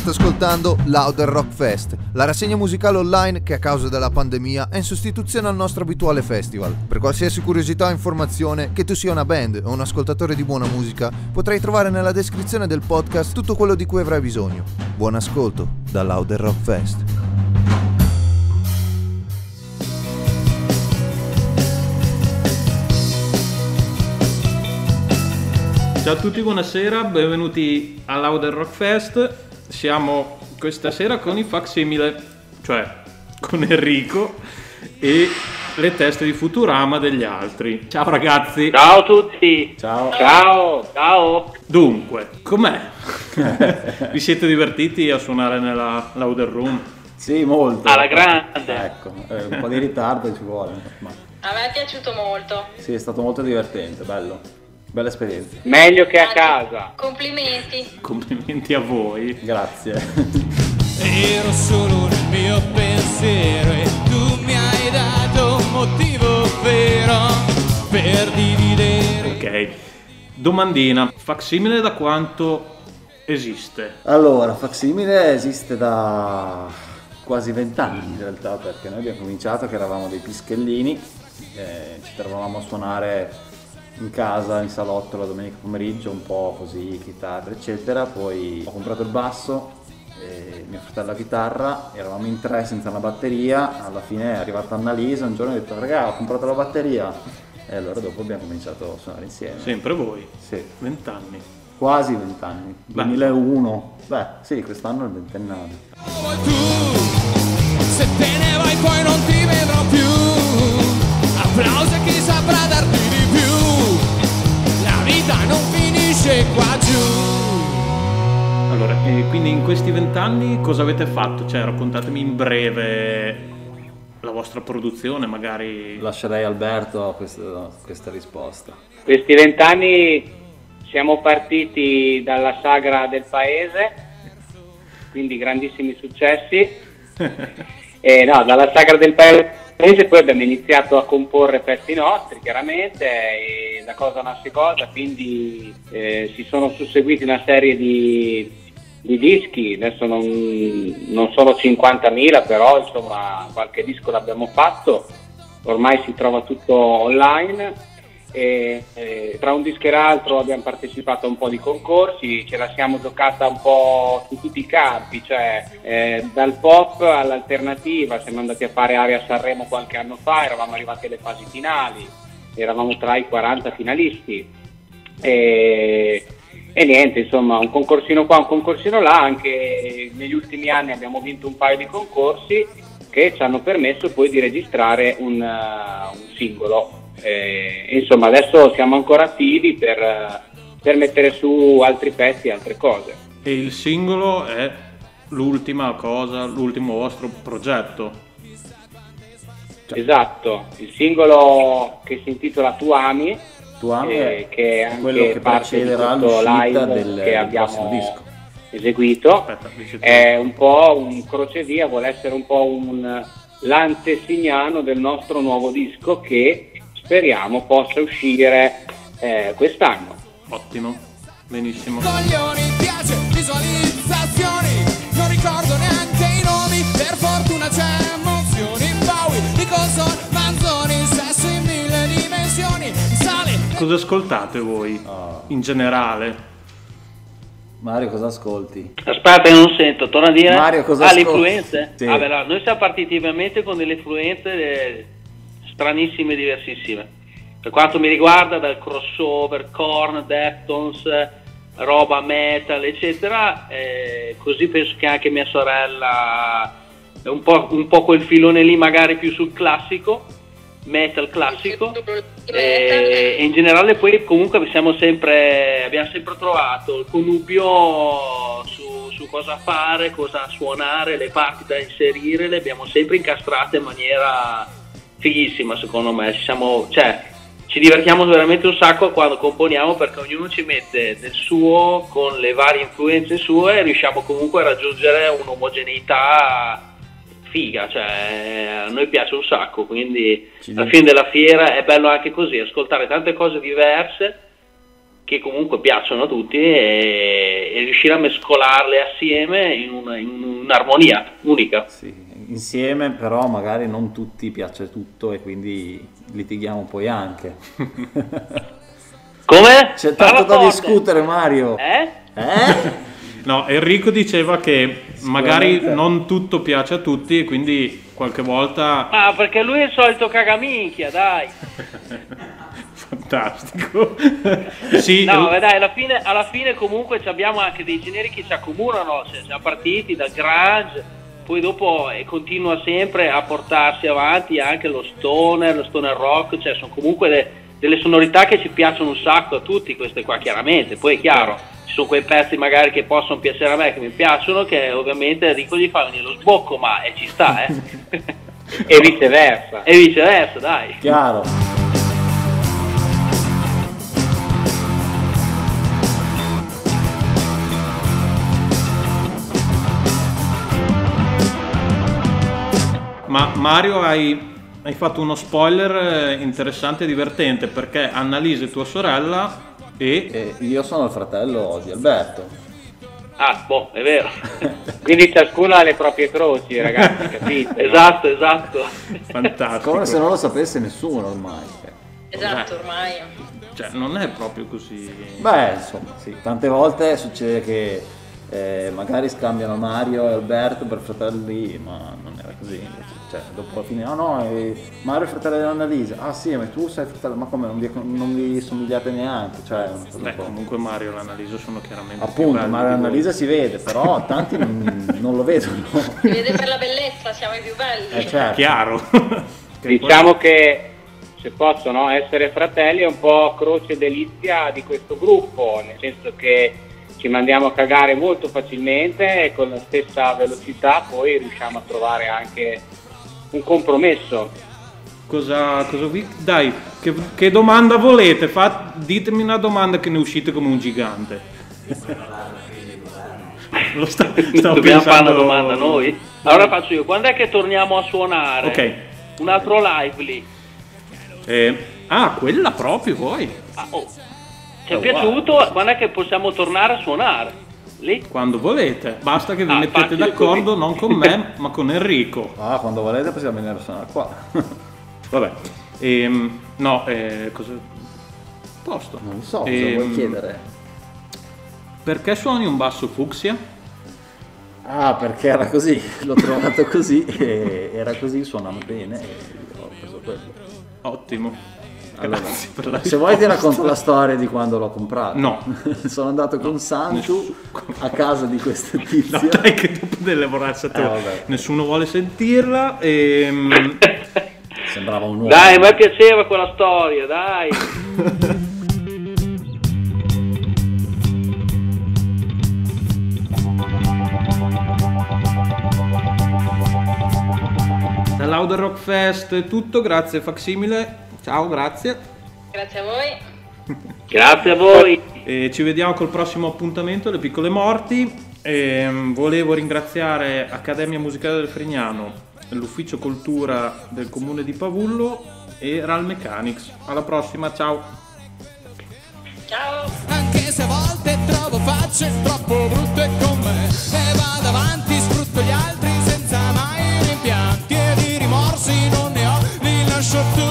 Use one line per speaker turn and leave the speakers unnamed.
State ascoltando Louder Rock Fest, la rassegna musicale online che a causa della pandemia è in sostituzione al nostro abituale festival. Per qualsiasi curiosità o informazione, che tu sia una band o un ascoltatore di buona musica, potrai trovare nella descrizione del podcast tutto quello di cui avrai bisogno. Buon ascolto da Louder Rock Fest.
Ciao a tutti, buonasera, benvenuti all'Outer Rock Fest. Siamo questa sera con i facsimile, cioè con Enrico e le teste di Futurama degli altri. Ciao ragazzi.
Ciao a tutti.
Ciao.
Ciao. Ciao.
Dunque, com'è? Vi siete divertiti a suonare nella Louder Room?
Sì, molto.
Alla grande.
Ecco, eh, un po' di ritardo ci vuole. Ma
A me è piaciuto molto.
sì, è stato molto divertente, bello. Bella esperienza.
Meglio che a casa.
Complimenti.
Complimenti a voi.
Grazie.
Ero solo nel mio pensiero e tu mi hai dato un motivo vero per dividere.
Ok. Domandina, facsimile da quanto esiste?
Allora, Facsimile esiste da quasi vent'anni in realtà, perché noi abbiamo cominciato che eravamo dei pischellini, eh, ci trovavamo a suonare in casa, in salotto la domenica pomeriggio, un po' così, chitarra, eccetera. Poi ho comprato il basso, e mio fratello la chitarra, eravamo in tre senza una batteria, alla fine è arrivata Annalisa, un giorno ho detto raga ho comprato la batteria e allora dopo abbiamo cominciato a suonare insieme.
Sempre voi.
Sì,
Vent'anni.
quasi vent'anni,
Beh.
2001, beh sì, quest'anno è il ventennale.
Tu, se te ne vai poi non ti vedrò più. Applausi a chi saprà qua giù.
Allora, e quindi in questi vent'anni cosa avete fatto? Cioè, raccontatemi in breve la vostra produzione, magari...
Lascerei a Alberto questa, questa risposta.
Questi vent'anni siamo partiti dalla sagra del paese, quindi grandissimi successi. E no, dalla sagra del paese poi abbiamo iniziato a comporre pezzi nostri, chiaramente, e da cosa nasce cosa, quindi eh, si sono susseguiti una serie di, di dischi, adesso non, non sono 50.000, però insomma qualche disco l'abbiamo fatto, ormai si trova tutto online. E, eh, tra un disco e l'altro abbiamo partecipato a un po' di concorsi, ce la siamo giocata un po' su tutti i campi, cioè eh, dal pop all'alternativa, siamo andati a fare Area Sanremo qualche anno fa, eravamo arrivati alle fasi finali, eravamo tra i 40 finalisti e, e niente, insomma, un concorsino qua, un concorsino là, anche negli ultimi anni abbiamo vinto un paio di concorsi che ci hanno permesso poi di registrare un, uh, un singolo. Eh, insomma, adesso siamo ancora attivi per, per mettere su altri pezzi e altre cose.
E il singolo è l'ultima cosa, l'ultimo vostro progetto.
Esatto, il singolo che si intitola Tu ami,
Tu ami
eh, che è anche
quello che precederà l'uscita
live
del,
che
del
abbiamo
prossimo disco.
eseguito.
Aspetta.
È un po' un crocevia, vuole essere un po' un l'antesignano del nostro nuovo disco che speriamo possa uscire eh, quest'anno.
Ottimo, benissimo.
Coglioni, piace, visualizzazioni. Non ricordo neanche i nomi. Per fortuna c'è emozioni. Bowie, Nicholson, Manzoni. Sesso in mille dimensioni. Sale.
Cosa ascoltate voi
Ah.
in generale?
Mario, cosa ascolti?
Aspetta, non sento, torna a dire.
Mario, cosa
ah, le
ascolti?
influenze?
Sì.
Ah, beh, no, noi siamo partiti ovviamente con delle influenze eh, stranissime e diversissime. Per quanto mi riguarda, dal crossover, Korn, Deftones, eh, roba metal, eccetera, eh, così penso che anche mia sorella è un po', un po' quel filone lì, magari più sul classico, metal classico. E, e in generale poi comunque sempre, abbiamo sempre trovato il connubio su, su cosa fare, cosa suonare, le parti da inserire, le abbiamo sempre incastrate in maniera fighissima secondo me. Ci, siamo, cioè, ci divertiamo veramente un sacco quando componiamo perché ognuno ci mette del suo con le varie influenze sue e riusciamo comunque a raggiungere un'omogeneità figa, cioè a noi piace un sacco, quindi
Ci
alla fine della fiera è bello anche così, ascoltare tante cose diverse che comunque piacciono a tutti e, e riuscire a mescolarle assieme in, una- in un'armonia unica.
Sì, insieme però magari non tutti piace tutto e quindi litighiamo poi anche.
Come?
C'è
Parla
tanto da
forte.
discutere Mario.
Eh?
Eh?
No, Enrico diceva che magari non tutto piace a tutti e quindi qualche volta
Ah, perché lui è il solito cagaminchia, dai.
fantastico. sì,
No,
eh,
beh, dai, alla fine, alla fine comunque ci abbiamo anche dei generi che ci accomunano, cioè, siamo partiti dal grunge, poi dopo eh, continua sempre a portarsi avanti anche lo stoner, lo stoner rock, cioè sono comunque de- delle sonorità che ci piacciono un sacco a tutti, queste qua chiaramente, poi è chiaro, ci sono quei pezzi magari che possono piacere a me, che mi piacciono, che ovviamente Enrico gli fa venire lo sbocco, ma eh, ci sta, eh.
E viceversa.
e viceversa, dai.
Chiaro.
Ma Mario hai, hai fatto uno spoiler eh, interessante e divertente perché Annalise è tua sorella e
E io sono il fratello di Alberto.
Ah, boh, è vero.
Quindi ciascuno ha le proprie croci, ragazzi, capite?
esatto, esatto.
fantastico.
Come se non lo sapesse nessuno ormai.
Esatto, ormai.
Cioè, non è proprio così.
Beh, insomma, sì, tante volte succede che eh, magari scambiano Mario e Alberto per fratelli, ma non era così. invece. Cioè, dopo alla fine, ah no, è Mario è fratello di Annalisa. Ah sì, ma tu sei fratello, ma come non vi, non vi somigliate neanche? Cioè, è
Beh, comunque Mario e l'Analisa sono chiaramente
Appunto, Mario e
di voi.
Annalisa si vede, però tanti non, non lo vedono.
Si vede per la bellezza, siamo i più belli.
Eh, certo.
Chiaro. Che
Diciamo che se posso no, essere fratelli è un po' croce delizia di questo gruppo, nel senso che ci mandiamo a cagare molto facilmente e con la stessa velocità poi riusciamo a trovare anche un compromesso.
Cosa, cosa vi... Dai, che, che domanda volete? Fa- ditemi una domanda che ne uscite come un gigante. Lo sta, stavo
Dobbiamo fare
pensando-
una domanda noi? Allora faccio io, quando è che torniamo a suonare?
Ok.
Un altro live lì.
Eh, ah, quella proprio voi.
Ah, oh. Ci è
Oh,
piaciuto? Quando è che possiamo tornare a suonare? Lì?
Quando volete. Basta che vi
Ah,
mettete d'accordo non con me, ma con Enrico.
Ah, quando volete possiamo venire a suonare qua.
Vabbè. Ehm, no, eh, cosa... Posto.
Non so cosa
Ehm,
vuoi chiedere.
Perché suoni un basso fucsia?
Ah, perché era così, l'ho trovato così e era così, suonava bene e ho preso quello.
Ottimo.
Allora,
Grazie per la
se vuoi ti racconto la storia di quando l'ho comprato.
No.
Sono andato con Sanchu a casa di questa
No,
tizia.
dai che dopo delle borracce
Eh,
nessuno vuole sentirla ehm,
Sembrava un uomo.
Dai, a me piaceva quella storia, dai.
dall'Auder Rock Fest è tutto, grazie Facsimile, Ciao, grazie.
Grazie a voi.
grazie a voi.
E ci vediamo col prossimo appuntamento, Le piccole morti. E mm, volevo ringraziare Accademia Musicale del Frignano, l'Ufficio Cultura del Comune di Pavullo e RAL Mechanics. Alla prossima, ciao!
Ciao!
Anche se a volte trovo facce troppo brutte con me E vado avanti, sfrutto gli altri senza mai rimpianti E di rimorsi non ne ho, li lascio tutti